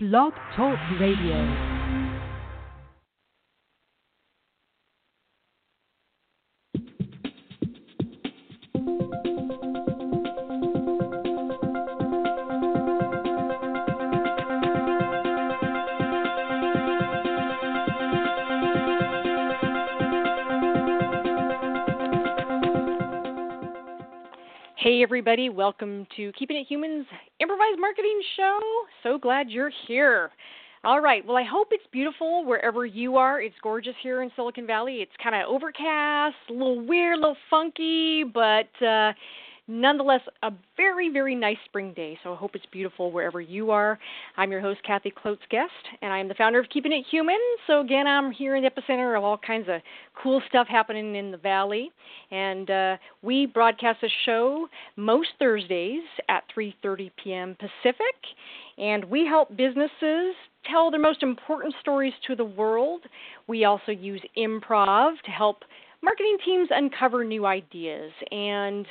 Blog Talk Radio. Hey, everybody, welcome to Keeping It Human's improvised marketing show. So glad you're here. All right, well, I hope it's beautiful wherever you are. It's gorgeous here in Silicon Valley. It's kind of overcast, a little weird, a little funky, but uh, nonetheless, a very, very nice spring day. So I hope it's beautiful wherever you are. I'm your host, Kathy Klotz Guest, and I am the founder of Keeping It Human. So again, I'm here in the epicenter of all kinds of cool stuff happening in the valley. And uh, we broadcast a show most Thursdays at 3:30 p.m. Pacific, and we help businesses tell their most important stories to the world. We also use improv to help marketing teams uncover new ideas and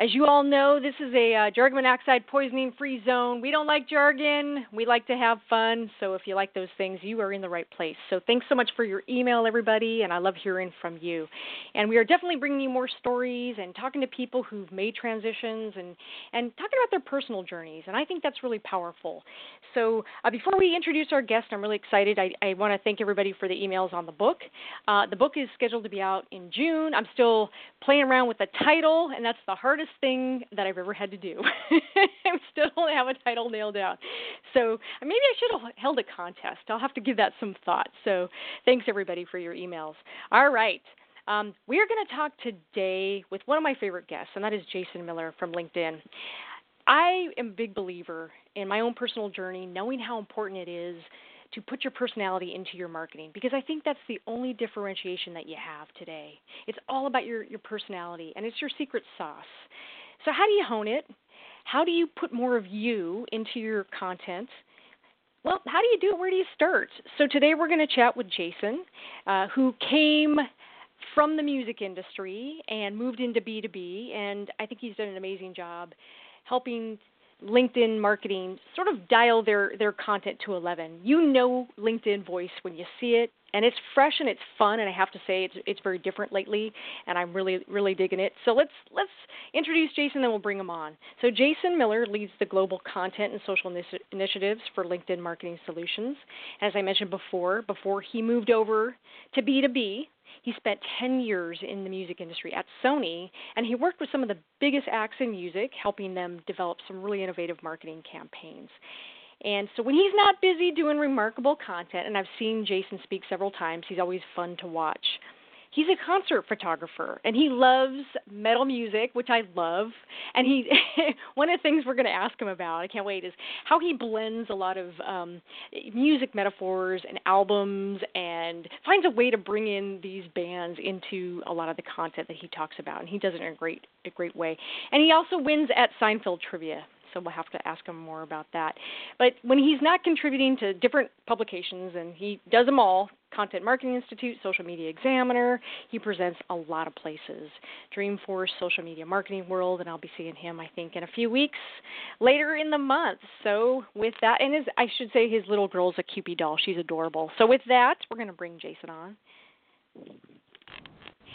as you all know, this is a uh, jargon monoxide poisoning free zone. We don't like jargon. We like to have fun. So if you like those things, you are in the right place. So thanks so much for your email, everybody, and I love hearing from you. And we are definitely bringing you more stories and talking to people who've made transitions and, and talking about their personal journeys. And I think that's really powerful. So uh, before we introduce our guest, I'm really excited. I, I want to thank everybody for the emails on the book. Uh, the book is scheduled to be out in June. I'm still playing around with the title, and that's the hardest thing that I've ever had to do. I still don't have a title nailed down. So maybe I should have held a contest. I'll have to give that some thought. So thanks everybody for your emails. All right. Um, we are going to talk today with one of my favorite guests, and that is Jason Miller from LinkedIn. I am a big believer in my own personal journey, knowing how important it is to put your personality into your marketing because I think that's the only differentiation that you have today. It's all about your, your personality and it's your secret sauce. So, how do you hone it? How do you put more of you into your content? Well, how do you do it? Where do you start? So, today we're going to chat with Jason, uh, who came from the music industry and moved into B2B, and I think he's done an amazing job helping LinkedIn marketing sort of dial their their content to 11. You know LinkedIn voice when you see it, and it's fresh and it's fun. And I have to say, it's it's very different lately, and I'm really really digging it. So let's let's introduce Jason, then we'll bring him on. So Jason Miller leads the global content and social initiatives for LinkedIn Marketing Solutions. As I mentioned before, before he moved over to B2B, he spent 10 years in the music industry at Sony, and he worked with some of the biggest acts in music, helping them develop some really innovative marketing campaigns. And so when he's not busy doing remarkable content, and I've seen Jason speak several times, he's always fun to watch he's a concert photographer and he loves metal music, which I love. And he one of the things we're going to ask him about, I can't wait, is how he blends a lot of um, music metaphors and albums and finds a way to bring in these bands into a lot of the content that he talks about. And he does it in a great a great way. And he also wins at Seinfeld trivia so we'll have to ask him more about that. But when he's not contributing to different publications, and he does them all Content Marketing Institute, Social Media Examiner, he presents a lot of places. Dreamforce, Social Media Marketing World, and I'll be seeing him, I think, in a few weeks later in the month. So, with that, and his, I should say his little girl's a Kewpie doll. She's adorable. So, with that, we're going to bring Jason on.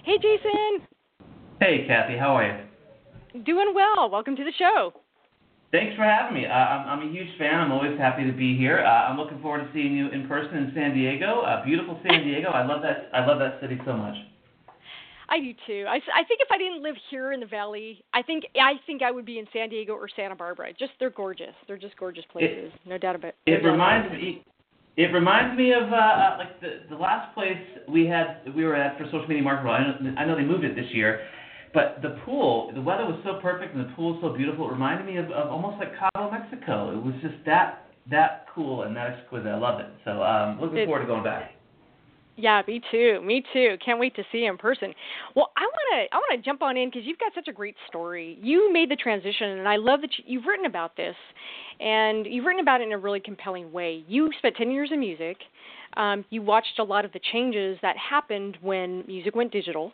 Hey, Jason. Hey, Kathy. How are you? Doing well. Welcome to the show. Thanks for having me. Uh, I'm, I'm a huge fan. I'm always happy to be here. Uh, I'm looking forward to seeing you in person in San Diego. Uh, beautiful San Diego. I love that. I love that city so much. I do too. I, I think if I didn't live here in the valley, I think I think I would be in San Diego or Santa Barbara. Just they're gorgeous. They're just gorgeous places. It, no doubt about it. It reminds me. It reminds me of uh, uh, like the the last place we had we were at for social media marketing. I know, I know they moved it this year, but the pool, the weather was so perfect and the pool was so beautiful. It reminded me of, of almost like Cabo, Mexico. It was just that that cool and that exquisite. I loved it. So um, looking it, forward to going back. Yeah, me too. Me too. Can't wait to see you in person. Well, I want to I want to jump on in because you've got such a great story. You made the transition, and I love that you, have written about this, and you've written about it in a really compelling way. You spent ten years in music. Um, you watched a lot of the changes that happened when music went digital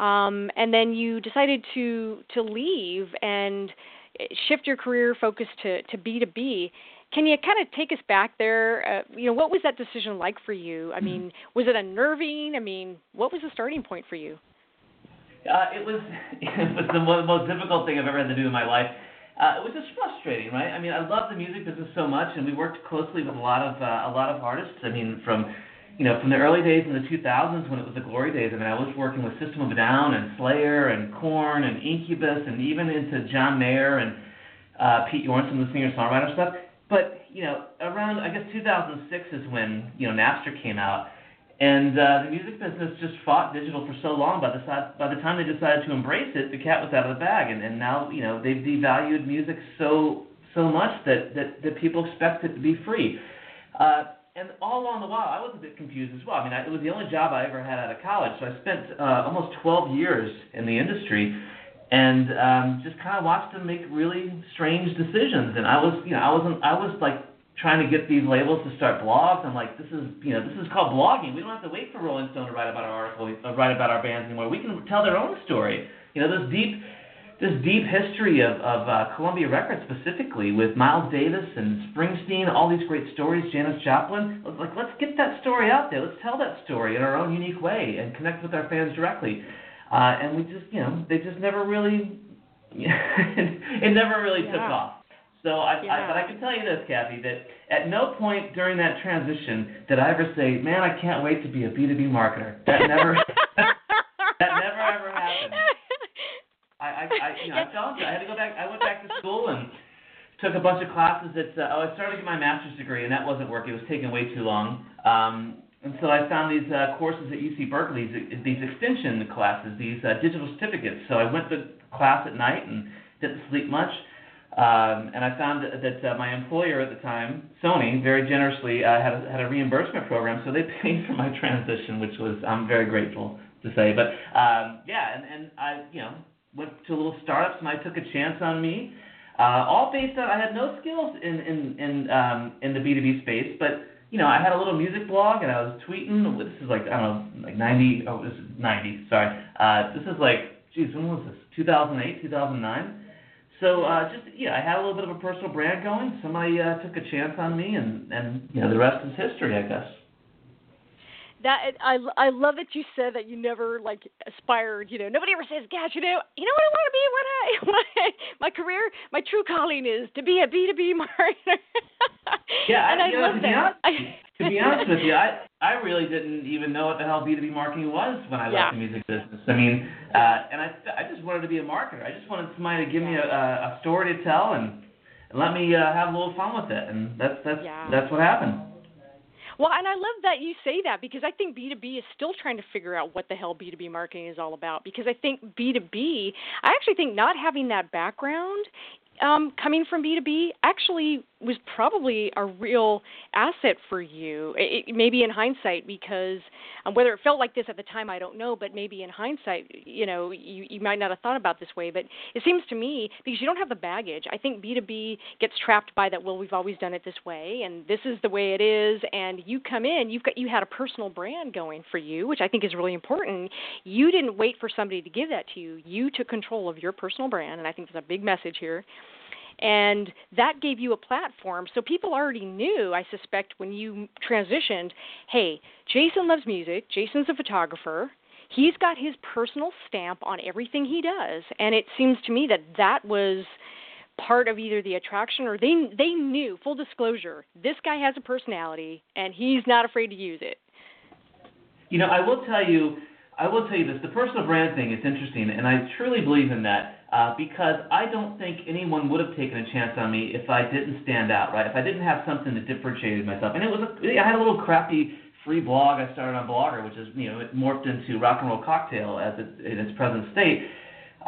um, and then you decided to to leave and shift your career focus to to B2B. can you kind of take us back there? Uh, you know, what was that decision like for you? I mean, was it unnerving? I mean, what was the starting point for you? Uh, it was it was the most difficult thing I've ever had to do in my life. Uh, it was just frustrating, right? I mean, I love the music business so much, and we worked closely with a lot of uh, a lot of artists. I mean, from you know, from the early days in the 2000s when it was the glory days. I mean, I was working with System of a Down and Slayer and Korn and Incubus and even into John Mayer and uh, Pete Jorgensen, the singer-songwriter stuff. But you know, around I guess 2006 is when you know Napster came out, and uh, the music business just fought digital for so long. By the side, by the time they decided to embrace it, the cat was out of the bag, and, and now you know they've devalued music so so much that that, that people expect it to be free. Uh, and all along the while, I was a bit confused as well. I mean, I, it was the only job I ever had out of college, so I spent uh, almost 12 years in the industry, and um, just kind of watched them make really strange decisions. And I was, you know, I wasn't, I was like trying to get these labels to start blogs. I'm like, this is, you know, this is called blogging. We don't have to wait for Rolling Stone to write about our article, uh, write about our bands anymore. We can tell their own story. You know, those deep this deep history of, of uh, Columbia Records specifically with Miles Davis and Springsteen, all these great stories, Janis Joplin. Like, let's get that story out there. Let's tell that story in our own unique way and connect with our fans directly. Uh, and we just, you know, they just never really, it never really yeah. took off. So I, yeah. I, but I can tell you this, Kathy, that at no point during that transition did I ever say, "Man, I can't wait to be a B2B marketer." That never, that never ever happened. I, I, you know, I told you I had to go back. I went back to school and took a bunch of classes. At uh, oh, I started to get my master's degree, and that wasn't working. It was taking way too long. Um, and so I found these uh, courses at UC Berkeley, these, these extension classes, these uh, digital certificates. So I went to class at night and didn't sleep much. Um, and I found that, that uh, my employer at the time, Sony, very generously uh, had a, had a reimbursement program, so they paid for my transition, which was I'm very grateful to say. But um, yeah, and, and I, you know, went to little startups and I took a chance on me. Uh, all based on I had no skills in in in um, in the B2B space, but you know I had a little music blog and I was tweeting. This is like I don't know, like 90. Oh, this is 90. Sorry. Uh, this is like, geez, when was this? 2008, 2009. So uh, just yeah, I had a little bit of a personal brand going. Somebody uh, took a chance on me, and and you know the rest is history, I guess that I I love that you said that you never like aspired. You know, nobody ever says, "Gosh, you know, you know what I want to be when I when my career, my true calling is to be a B two B marketer." Yeah, and I, you know, love to that. Be honest, to be honest with you, I I really didn't even know what the hell B two B marketing was when I yeah. left the music business. I mean, uh, and I I just wanted to be a marketer. I just wanted somebody to give me a a story to tell and. And let me uh, have a little fun with it, and that's that's yeah. that's what happened. Well, and I love that you say that because I think B2B is still trying to figure out what the hell B2B marketing is all about because I think B2B, I actually think not having that background um, coming from B2B actually was probably a real asset for you. It, maybe in hindsight, because um, whether it felt like this at the time, I don't know. But maybe in hindsight, you know, you, you might not have thought about this way. But it seems to me because you don't have the baggage. I think B2B gets trapped by that. Well, we've always done it this way, and this is the way it is. And you come in, you've got you had a personal brand going for you, which I think is really important. You didn't wait for somebody to give that to you. You took control of your personal brand, and I think that's a big message here and that gave you a platform. So people already knew, I suspect, when you transitioned, hey, Jason loves music, Jason's a photographer. He's got his personal stamp on everything he does, and it seems to me that that was part of either the attraction or they they knew full disclosure this guy has a personality and he's not afraid to use it you know i will tell you i will tell you this the personal brand thing is interesting and i truly believe in that uh, because I don't think anyone would have taken a chance on me if I didn't stand out, right? If I didn't have something that differentiated myself. And it was, a, I had a little crappy free blog I started on Blogger, which is, you know, it morphed into Rock and Roll Cocktail as it, in its present state.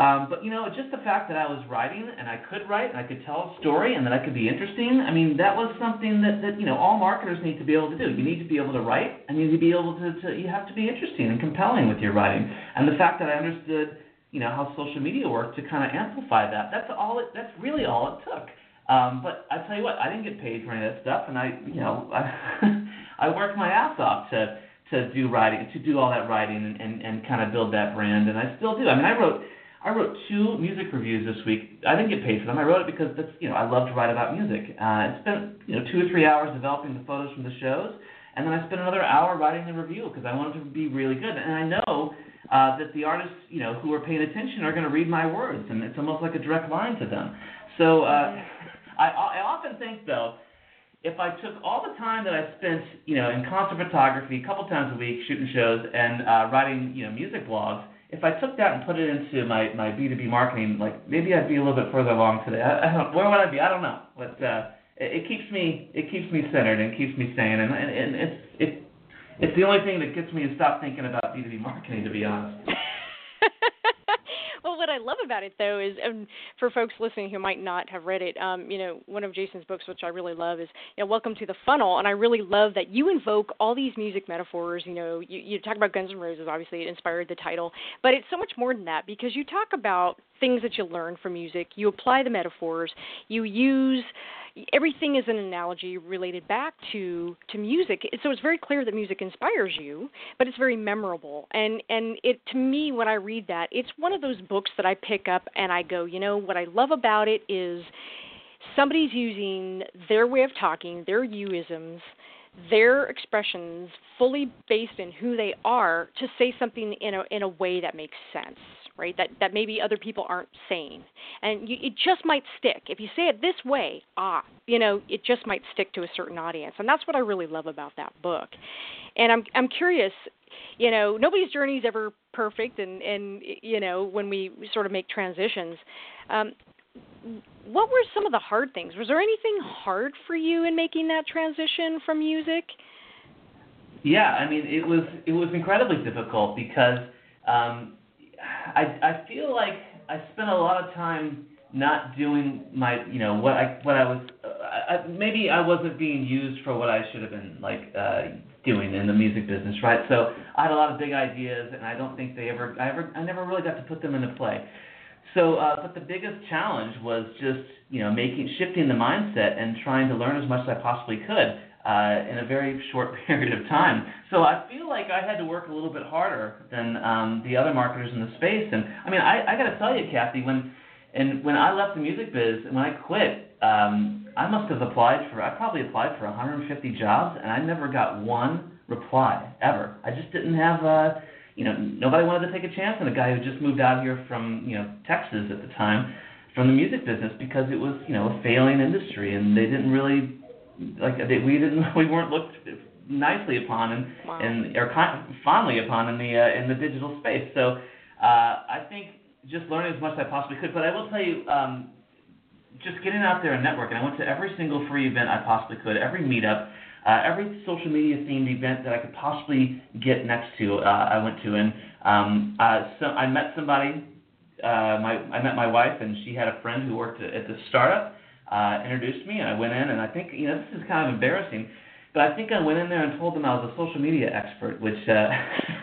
Um, but you know, just the fact that I was writing and I could write and I could tell a story and that I could be interesting. I mean, that was something that, that you know all marketers need to be able to do. You need to be able to write and you need to be able to, to you have to be interesting and compelling with your writing. And the fact that I understood you know how social media worked to kind of amplify that. That's all. It, that's really all it took. Um, but I tell you what, I didn't get paid for any of that stuff, and I, you know, I, I worked my ass off to to do writing, to do all that writing, and, and and kind of build that brand, and I still do. I mean, I wrote I wrote two music reviews this week. I didn't get paid for them. I wrote it because that's you know I love to write about music. Uh, I spent you know two or three hours developing the photos from the shows, and then I spent another hour writing the review because I wanted to be really good. And I know uh, that the artists you know who are paying attention are going to read my words, and it's almost like a direct line to them. So uh, I, I often think though if I took all the time that I spent, you know, in concert photography, a couple times a week, shooting shows and uh, writing, you know, music blogs, if I took that and put it into my my B2B marketing, like maybe I'd be a little bit further along today. I, I don't, where would I be? I don't know, but uh, it, it keeps me it keeps me centered and keeps me sane, and, and, and it's it it's the only thing that gets me to stop thinking about B2B marketing, to be honest. well, what I love about it though is, um, for folks listening who might not have read it, um, you know, one of Jason's books, which I really love, is you know, Welcome to the Funnel, and I really love that you invoke all these music metaphors. You know, you, you talk about Guns N' Roses, obviously it inspired the title, but it's so much more than that because you talk about things that you learn from music. You apply the metaphors. You use everything is an analogy related back to to music. So it's very clear that music inspires you, but it's very memorable. And and it to me when I read that, it's one of those books that I pick up and I go, you know, what I love about it is somebody's using their way of talking, their youisms, their expressions fully based in who they are to say something in a in a way that makes sense right? That that maybe other people aren't saying, and you, it just might stick if you say it this way. Ah, you know, it just might stick to a certain audience, and that's what I really love about that book. And I'm I'm curious, you know, nobody's journey is ever perfect, and and you know when we sort of make transitions. Um, what were some of the hard things? Was there anything hard for you in making that transition from music? Yeah, I mean, it was it was incredibly difficult because um, I I feel like I spent a lot of time not doing my you know what I what I was uh, I, maybe I wasn't being used for what I should have been like uh, doing in the music business, right? So I had a lot of big ideas, and I don't think they ever I ever I never really got to put them into play. So, uh, but the biggest challenge was just you know making shifting the mindset and trying to learn as much as I possibly could uh, in a very short period of time. So I feel like I had to work a little bit harder than um, the other marketers in the space. And I mean, I, I got to tell you, Kathy, when and when I left the music biz and when I quit, um, I must have applied for I probably applied for 150 jobs and I never got one reply ever. I just didn't have uh you know nobody wanted to take a chance on a guy who just moved out here from you know Texas at the time from the music business because it was you know a failing industry and they didn't really like they, we didn't we weren't looked nicely upon and wow. and or fondly upon in the uh, in the digital space. So uh, I think just learning as much as I possibly could. But I will tell you, um, just getting out there and networking. I went to every single free event I possibly could, every meetup, uh, every social media themed event that I could possibly get next to. Uh, I went to, and um, uh, so I met somebody. Uh, my I met my wife, and she had a friend who worked at, at the startup uh, introduced me, and I went in, and I think you know this is kind of embarrassing, but I think I went in there and told them I was a social media expert, which uh,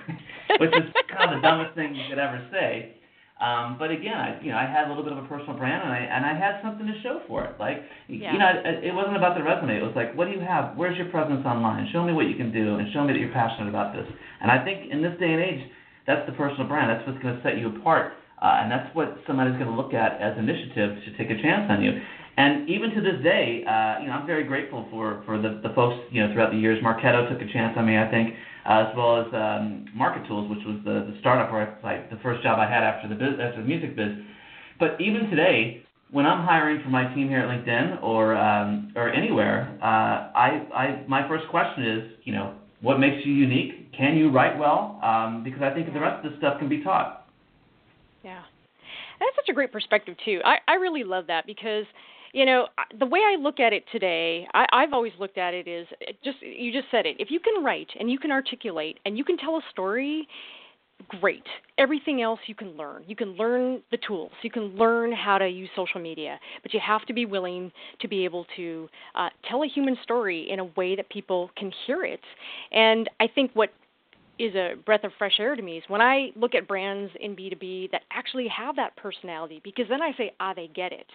which is kind of the dumbest thing you could ever say. Um, but again, I you know I had a little bit of a personal brand, and I and I had something to show for it. Like yeah. you know, it, it wasn't about the resume. It was like, what do you have? Where's your presence online? Show me what you can do, and show me that you're passionate about this. And I think in this day and age, that's the personal brand. That's what's going to set you apart. Uh, and that's what somebody's going to look at as initiative to take a chance on you. And even to this day, uh, you know, I'm very grateful for for the, the folks, you know, throughout the years. Marketo took a chance on me, I think, uh, as well as um, Market Tools, which was the, the startup where I, like the first job I had after the biz, after the music biz. But even today, when I'm hiring for my team here at LinkedIn or um, or anywhere, uh, I, I my first question is, you know, what makes you unique? Can you write well? Um, because I think the rest of this stuff can be taught. Yeah, that's such a great perspective too. I I really love that because you know the way i look at it today I, i've always looked at it is just you just said it if you can write and you can articulate and you can tell a story great. Everything else you can learn. You can learn the tools. You can learn how to use social media but you have to be willing to be able to uh, tell a human story in a way that people can hear it. And i think what is a breath of fresh air to me is when I look at brands in B2B that actually have that personality because then I say ah they get it.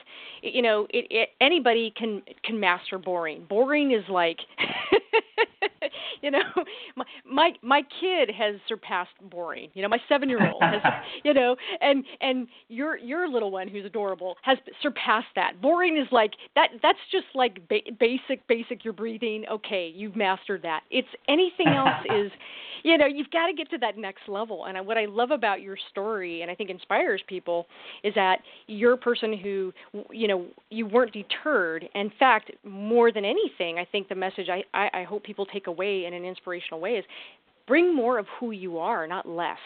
it you know, it, it anybody can can master boring. Boring is like you know, my my my kid has surpassed boring. You know, my seven year old has, you know, and and your your little one who's adorable has surpassed that. Boring is like that. That's just like ba- basic basic. You're breathing. Okay, you've mastered that. It's anything else is you know you've got to get to that next level and what i love about your story and i think inspires people is that you're a person who you know you weren't deterred. In fact more than anything i think the message i i, I hope people take away in an inspirational way is bring more of who you are not less.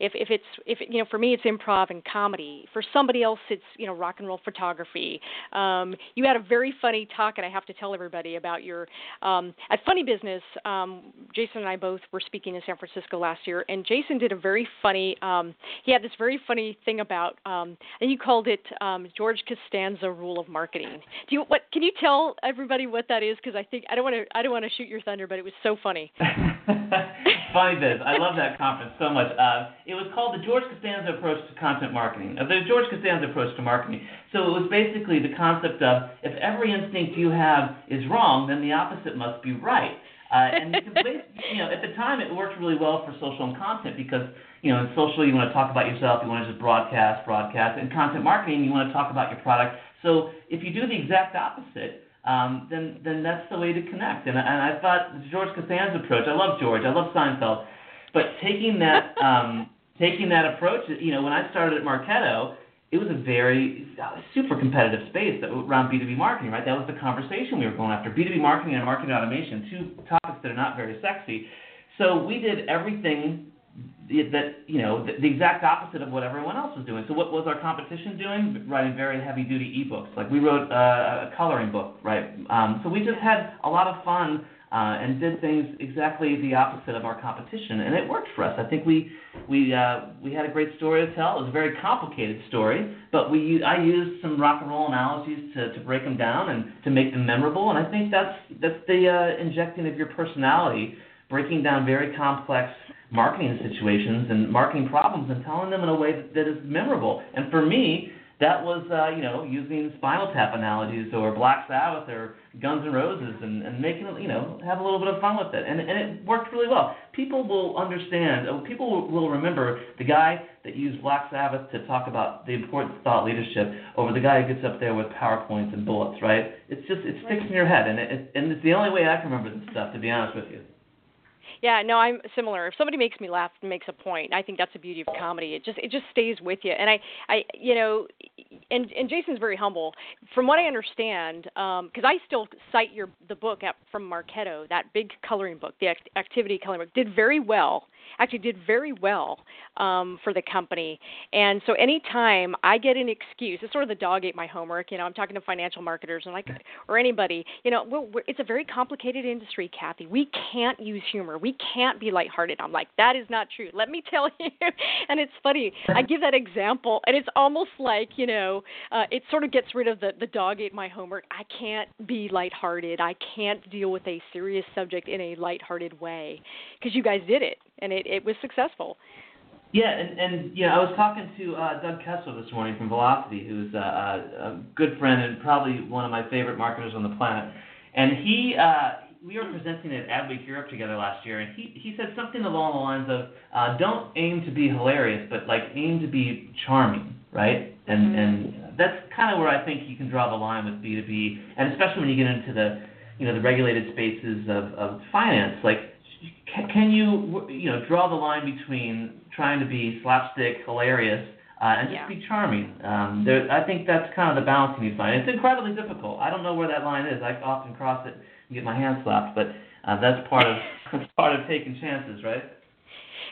If if it's if you know for me it's improv and comedy. For somebody else it's you know rock and roll photography. Um, you had a very funny talk and i have to tell everybody about your um, at funny business um, jason and i both were speaking in san francisco last year and jason did a very funny um, he had this very funny thing about um, and you called it um, george costanza rule of marketing. Do you what can you tell everybody what that is? Because i think i don't want to i don't want to shoot your thunder but it was so funny funny biz i love that conference so much uh, it was called the George Costanza approach to content marketing, uh, the George Costanza approach to marketing. So it was basically the concept of if every instinct you have is wrong, then the opposite must be right. Uh, and you, know, at the time it worked really well for social and content because you know, in social you want to talk about yourself, you want to just broadcast, broadcast. In content marketing, you want to talk about your product. So if you do the exact opposite, um, then then that's the way to connect. And, and I thought George Costanza's approach. I love George. I love Seinfeld. But taking that um, taking that approach, you know, when I started at Marketo, it was a very uh, super competitive space that, around B2B marketing, right? That was the conversation we were going after. B2B marketing and marketing automation, two topics that are not very sexy. So we did everything that you know the, exact opposite of what everyone else was doing. So what was our competition doing? Writing very heavy duty ebooks. Like we wrote uh, a coloring book, right? Um, so we just had a lot of fun uh, and did things exactly the opposite of our competition, and it worked for us. I think we we uh, we had a great story to tell. It was a very complicated story, but we I used some rock and roll analogies to, to break them down and to make them memorable. And I think that's that's the uh, injecting of your personality, breaking down very complex marketing situations and marketing problems and telling them in a way that, that is memorable. And for me, that was uh, you know using Spinal Tap analogies or Black Sabbath or Guns N' Roses and, and making you know have a little bit of fun with it, and and it worked really well. People will understand. Uh, people will remember the guy that used Black Sabbath to talk about the importance of thought leadership over the guy who gets up there with powerpoints and bullets. Right? It's just it sticks in your head, and it, and it's the only way I can remember this stuff. To be honest with you. Yeah, no, I'm similar. If somebody makes me laugh and makes a point, I think that's the beauty of comedy. It just it just stays with you. And I I you know, and and Jason's very humble. From what I understand, um um, I still cite your the book at, from Marketo, that big coloring book, the act, activity coloring book, did very well actually did very well um, for the company. And so anytime I get an excuse, it's sort of the dog ate my homework. You know, I'm talking to financial marketers and like, or anybody. You know, we're, we're, it's a very complicated industry, Kathy. We can't use humor. We can't be lighthearted. I'm like, that is not true. Let me tell you. and it's funny. I give that example, and it's almost like you know, uh, it sort of gets rid of the the dog ate my homework. I can't be lighthearted. I can't deal with a serious subject in a lighthearted way because you guys did it and it, it was successful. Yeah, and, and yeah, I was talking to uh, Doug Kessler this morning from Velocity, who's a, a, a good friend and probably one of my favorite marketers on the planet. And he, uh, we were presenting at Adweek Europe together last year, and he he said something along the lines of, uh, "Don't aim to be hilarious, but like aim to be charming, right?" And mm-hmm. and that's kind of where I think you can draw the line with B2B, and especially when you get into the you know the regulated spaces of of finance, like can you you know draw the line between trying to be slapstick hilarious uh, and just yeah. be charming? Um, there, I think that's kind of the balance you find. It's incredibly difficult. I don't know where that line is. I often cross it and get my hand slapped, but uh, that's part of that's part of taking chances, right?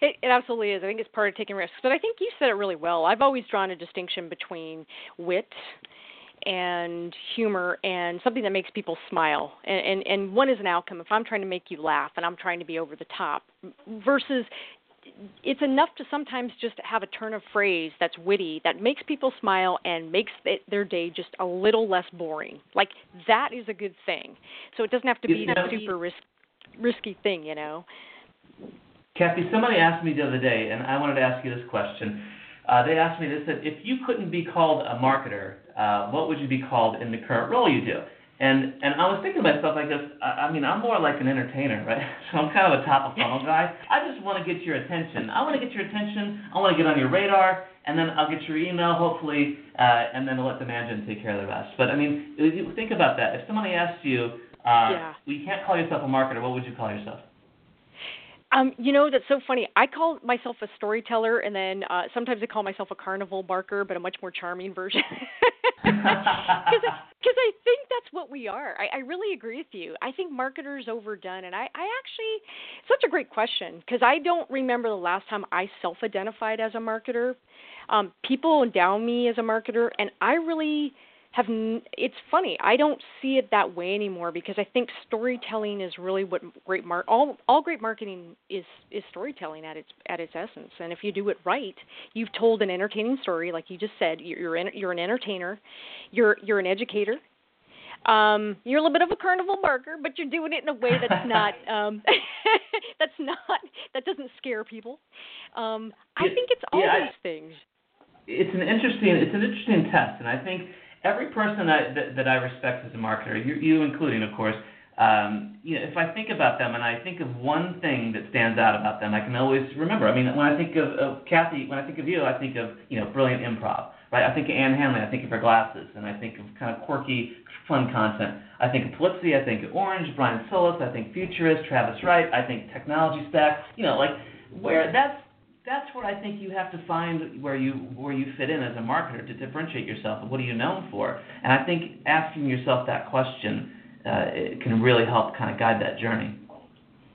It, it absolutely is. I think it's part of taking risks. But I think you said it really well. I've always drawn a distinction between wit and humor and something that makes people smile. And, and and one is an outcome. If i'm trying to make you laugh and i'm trying to be over the top versus it's enough to sometimes just have a turn of phrase that's witty that makes people smile and makes it, their day just a little less boring. Like that is a good thing. So it doesn't have to be a super risk, risky thing you know? Kathy somebody asked me the other day and i wanted to ask you this question uh, they asked me, they said, if you couldn't be called a marketer, uh, what would you be called in the current role you do? And and I was thinking to myself, I guess, I, I mean, I'm more like an entertainer, right? So I'm kind of a top of funnel guy. I just want to get your attention. I want to get your attention. I want to get on your radar, and then I'll get your email, hopefully, uh, and then I'll let the management take care of the rest. But I mean, think about that. If somebody asked you, uh, yeah. well, you can't call yourself a marketer, what would you call yourself? Um, you know that's so funny. I call myself a storyteller, and then uh, sometimes I call myself a carnival barker, but a much more charming version. Because I, think that's what we are. I, I really agree with you. I think marketers overdone, and I, I actually such a great question because I don't remember the last time I self-identified as a marketer. Um, people endow me as a marketer, and I really have n- it's funny i don't see it that way anymore because i think storytelling is really what great mar- all all great marketing is is storytelling at its at its essence and if you do it right you've told an entertaining story like you just said you're you're, an, you're an entertainer you're you're an educator um, you're a little bit of a carnival marker, but you're doing it in a way that's not um, that's not that doesn't scare people. Um, I think it's all yeah, those I, things. It's an interesting it's an interesting test, and I think every person I, that, that I respect as a marketer, you, you including, of course, um, you know, if I think about them and I think of one thing that stands out about them, I can always remember. I mean, when I think of, of Kathy, when I think of you, I think of you know brilliant improv, right? I think of Ann Handley, I think of her glasses, and I think of kind of quirky, fun content. I think of Pulizzi, I think of Orange, Brian Solis, I think Futurist, Travis Wright, I think Technology Stack. You know, like where that's that's where I think you have to find where you where you fit in as a marketer to differentiate yourself. What are you known for? And I think asking yourself that question uh, can really help kind of guide that journey.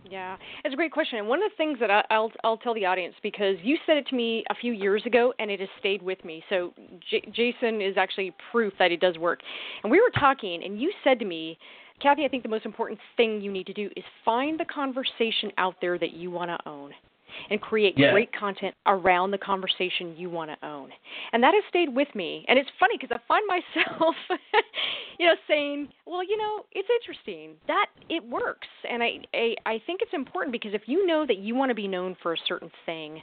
Yeah, it's a great question. And one of the things that I, will I'll tell the audience because you said it to me a few years ago, and it has stayed with me. So J- Jason is actually proof that it does work. And we were talking, and you said to me, Kathy, I think the most important thing you need to do is find the conversation out there that you want to own and create yeah. great content around the conversation you want to own. And that has stayed with me. And it's funny because I find myself, you know, saying, well, you know, it's interesting that it works. And I, I, I think it's important because if you know that you want to be known for a certain thing,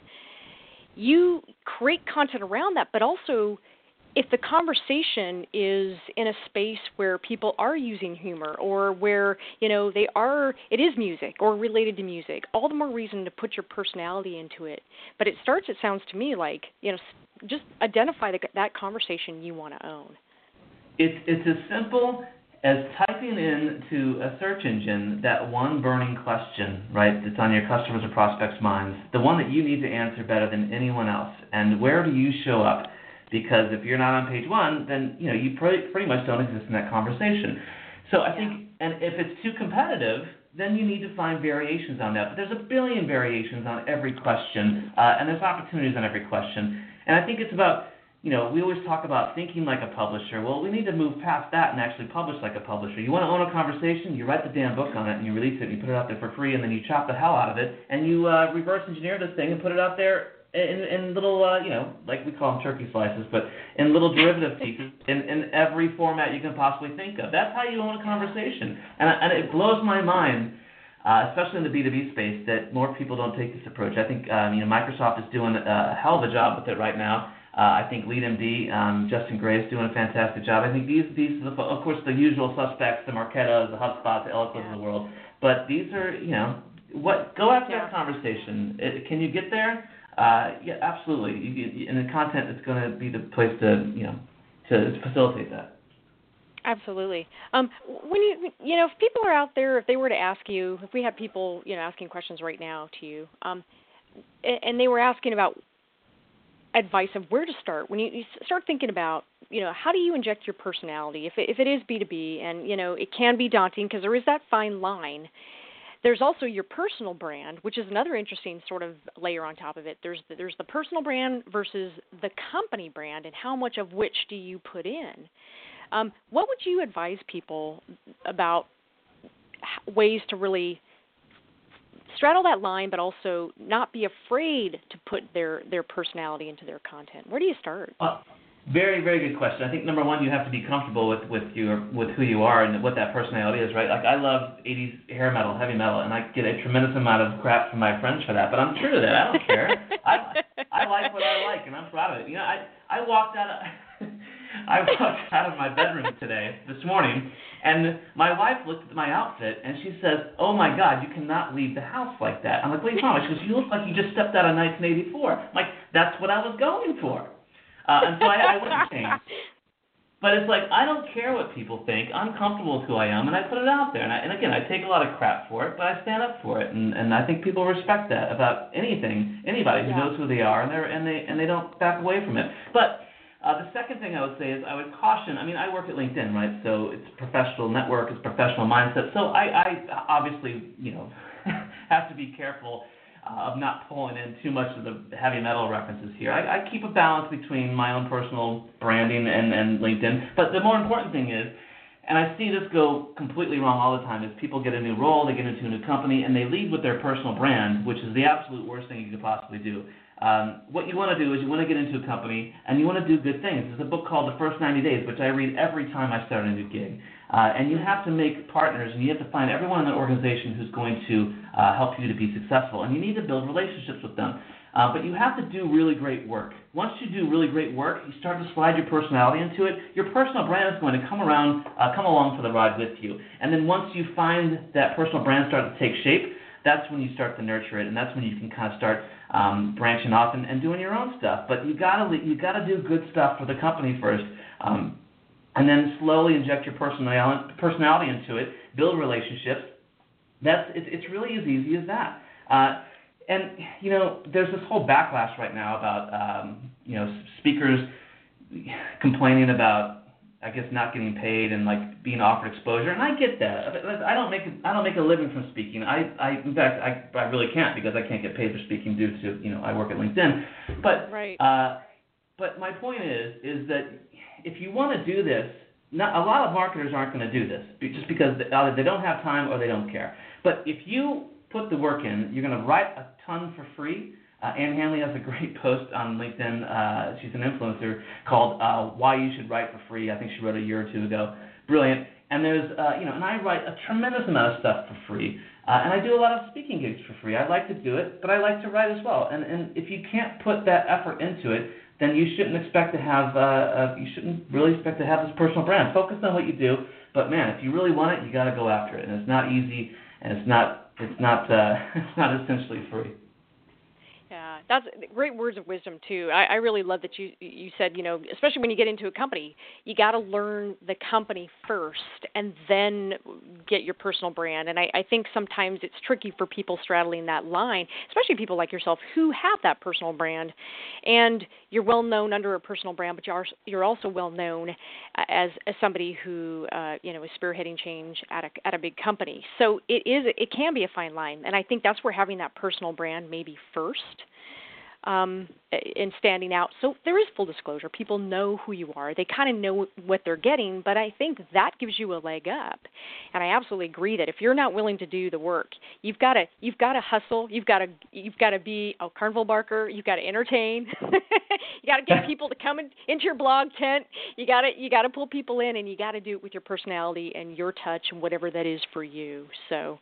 you create content around that, but also if the conversation is in a space where people are using humor or where you know they are it is music or related to music all the more reason to put your personality into it but it starts it sounds to me like you know just identify the, that conversation you want to own it's it's as simple as typing into a search engine that one burning question, right, that's on your customers or prospects' minds, the one that you need to answer better than anyone else. And where do you show up? Because if you're not on page one, then you know you pretty, pretty much don't exist in that conversation. So I think, and if it's too competitive, then you need to find variations on that. But there's a billion variations on every question, uh, and there's opportunities on every question. And I think it's about, you know, we always talk about thinking like a publisher. Well, we need to move past that and actually publish like a publisher. You want to own a conversation, you write the damn book on it, and you release it, and you put it out there for free, and then you chop the hell out of it, and you uh, reverse engineer this thing and put it out there in, in little, uh, you know, like we call them turkey slices, but in little derivative pieces in, in every format you can possibly think of. That's how you own a conversation. And, and it blows my mind, uh, especially in the B2B space, that more people don't take this approach. I think, um, you know, Microsoft is doing a hell of a job with it right now. Uh, I think LeadMD, um, Justin Gray is doing a fantastic job. I think these, these, are the, of course, the usual suspects, the Marketos, the HubSpots, the Eloqua of the world. But these are, you know, what go after yeah. that conversation. It, can you get there? Uh, yeah, absolutely. And the content is going to be the place to you know to facilitate that. Absolutely. Um, when you you know if people are out there, if they were to ask you, if we had people you know asking questions right now to you, um, and they were asking about advice of where to start when you, you start thinking about you know how do you inject your personality if it, if it is B2B and you know it can be daunting because there is that fine line there's also your personal brand, which is another interesting sort of layer on top of it. There's the, there's the personal brand versus the company brand, and how much of which do you put in? Um, what would you advise people about ways to really straddle that line, but also not be afraid to put their their personality into their content? Where do you start? Uh, very, very good question. I think number one, you have to be comfortable with with your with who you are and what that personality is, right? Like I love '80s hair metal, heavy metal, and I get a tremendous amount of crap from my friends for that. But I'm true to that. I don't care. I I like what I like, and I'm proud of it. You know, I I walked out of I walked out of my bedroom today, this morning, And my wife looked at my outfit and she says, "Oh my God, you cannot leave the house like that." I'm like, "What are you talking about?" She goes, "You look like you just stepped out of 1984." I'm like, "That's what I was going for." Uh, and so I, I wouldn't change. But it's like I don't care what people think. I'm comfortable with who I am, and I put it out there. And, I, and again, I take a lot of crap for it, but I stand up for it, and and I think people respect that about anything, anybody who Yeah. knows who they are, and they and they and they don't back away from it. But uh, the second thing I would say is I would caution. I mean, I work at LinkedIn, right? So it's a professional network, it's a professional mindset. So I, I obviously, you know, have to be careful of not pulling in too much of the heavy metal references here. I, I keep a balance between my own personal branding and, and LinkedIn. But the more important thing is, and I see this go completely wrong all the time, is people get a new role, they get into a new company, and they lead with their personal brand, which is the absolute worst thing you could possibly do. Um, what you want to do is you want to get into a company and you want to do good things. There's a book called The First 90 Days, which I read every time I start a new gig. Uh, and you have to make partners, and you have to find everyone in the organization who's going to uh, help you to be successful. And you need to build relationships with them. Uh, but you have to do really great work. Once you do really great work, you start to slide your personality into it. Your personal brand is going to come around, uh, come along for the ride with you. And then once you find that personal brand start to take shape, that's when you start to nurture it, and that's when you can kind of start um, branching off and, and doing your own stuff. But you gotta you gotta do good stuff for the company first. Um, and then slowly inject your personality personality into it, build relationships. That's it's it's really as easy as that. Uh, and you know, there's this whole backlash right now about um, you know speakers complaining about I guess not getting paid and like being offered exposure, and I get that. I don't make I don't make a living from speaking. I, I in fact I I really can't because I can't get paid for speaking due to you know I work at LinkedIn. But Right. uh, but my point is is that if you want to do this, not a lot of marketers aren't going to do this just because either they don't have time or they don't care. But if you put the work in, you're going to write a ton for free. Uh, Ann Handley has a great post on LinkedIn. Uh, she's an influencer called uh, "Why You Should Write for Free." I think she wrote a year or two ago. Brilliant. And there's, uh, you know, and I write a tremendous amount of stuff for free. Uh, and I do a lot of speaking gigs for free. I like to do it, but I like to write as well. And and if you can't put that effort into it, then you shouldn't expect to have, uh, uh, you shouldn't really expect to have this personal brand. Focus on what you do, but man, if you really want that's great words of wisdom too. I, I really love that you you said you know especially when you get into a company, you got to learn the company first and then get your personal brand. And I, I think sometimes it's tricky for people straddling that line, especially people like yourself who have that personal brand, and you're well known under a personal brand, but you are you're also well known as as somebody who uh, you know is spearheading change at a at a big company. So it is it can be a fine line, and I think that's where having that personal brand maybe first um, in standing out. So there is full disclosure. People know who you are. They kind of know what they're getting, but I think that gives you a leg up. And I absolutely agree that if you're not willing to do the work, you've got to you've got to hustle. You've got to you've got to be a carnival barker. You've got to entertain. you got to get people to come in, into your blog tent. You got to you got to pull people in, and you got to do it with your personality and your touch and whatever that is for you. So.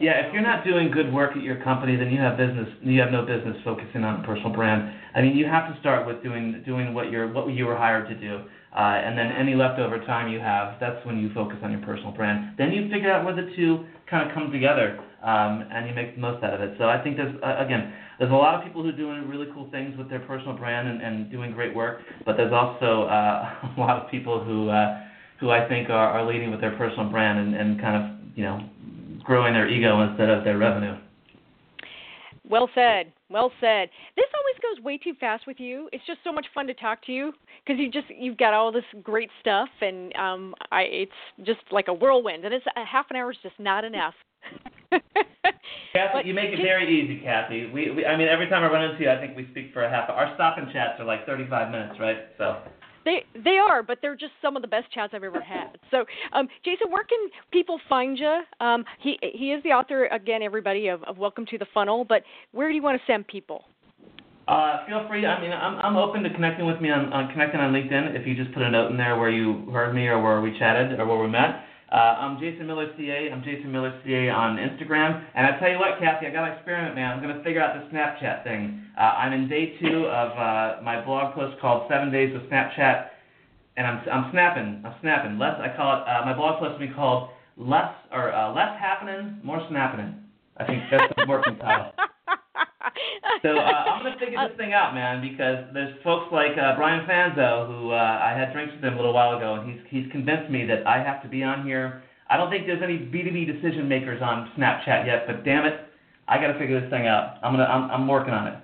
Yeah, if you're not doing good work at your company, then you have business. You have no business focusing on personal brand. I mean, you have to start with doing doing what you're what you were hired to do, uh, and then any leftover time you have, that's when you focus on your personal brand. Then you figure out where the two kind of come together, um, and you make the most out of it. So I think there's uh, again, there's a lot of people who are doing really cool things with their personal brand and, and doing great work, but there's also uh, a lot of people who uh, who I think are, are leading with their personal brand and, and kind of you know growing their ego instead of their revenue. Well said. Well said. This always goes way too fast with you. It's just so much fun to talk to you because you just you've got all this great stuff, and um, I it's just like a whirlwind, and it's a half an hour is just not enough. Kathy, But you make it very easy, Kathy. We, we, I mean, every time I run into you, I think we speak for a half. Our stop and chats are like 35 minutes, right? So. They they are, but they're just some of the best chats I've ever had. So, um, Jason, where can people find you? Um, he he is the author again, everybody of, of Welcome to the Funnel. But where do you want to send people? Uh, feel free. I mean, I'm I'm open to connecting with me on, on connecting on LinkedIn. If you just put a note in there where you heard me or where we chatted or where we met. Uh, I'm Jason Miller CA. I'm Jason Miller CA on Instagram. And I tell you what, Kathy, I got to experiment, man. I'm gonna figure out the Snapchat thing. Uh, I'm in day two of uh, my blog post called Seven Days with Snapchat. and I'm I'm snapping. I'm snapping. Less I call it. Uh, my blog post will be called less or uh, less happening, more snapping. I think that's the working title. So uh, I'm gonna figure this thing out, man, because there's folks like uh, Brian Fanzo who uh, I had drinks with him a little while ago, and he's he's convinced me that I have to be on here. I don't think there's any B2B decision makers on Snapchat yet, but damn it, I got to figure this thing out. I'm gonna I'm I'm working on it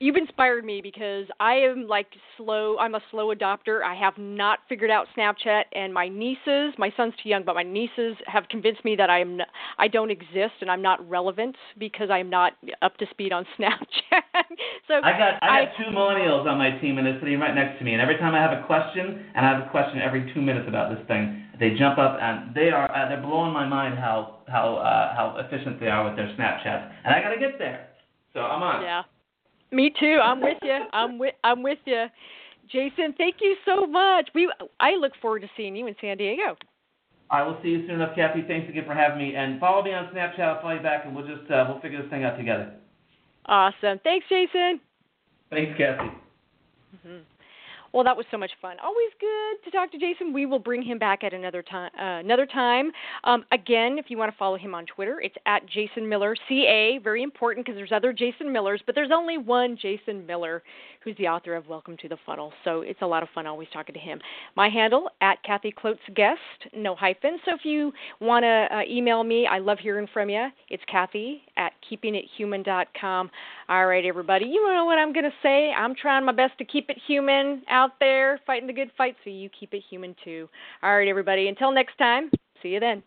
you've inspired me because I am like slow. I'm a slow adopter. I have not figured out Snapchat, and my nieces, my son's too young, but my nieces have convinced me that I am not, I don't exist and I'm not relevant because I'm not up to speed on Snapchat. so I got I got I, two millennials on my team, and they're sitting right next to me. And every time I have a question, and I have a question every two minutes about this thing, they jump up and they are uh, they're blowing my mind how how uh, how efficient they are with their Snapchats, and I got to get there. So I'm on. Yeah. Me too. I'm with you. I'm with I'm with you. Jason, thank you so much. We I look forward to seeing you in San Diego. I will see you soon enough, Kathy. Thanks again for having me. And follow me on Snapchat. I'll follow you back, and we'll just uh, we'll figure this thing out together. Awesome. Thanks, Jason. Thanks, Kathy. Mm-hmm. Well, that was so much fun. Always good to talk to Jason. We will bring him back at another time. Uh, another time. Um, again, if you want to follow him on Twitter, it's at Jason Miller CA. Very important because there's other Jason Millers, but there's only one Jason Miller who's the author of Welcome to the Funnel. So it's a lot of fun always talking to him. My handle at Kathy Klotz Guest, no hyphen. So if you want to uh, email me, I love hearing from you. It's Kathy at keepingithuman.com. All right, everybody. You know what I'm going to say. I'm trying my best to keep it human out there, fighting the good fight, so you keep it human too. All right, everybody. Until next time, see you then.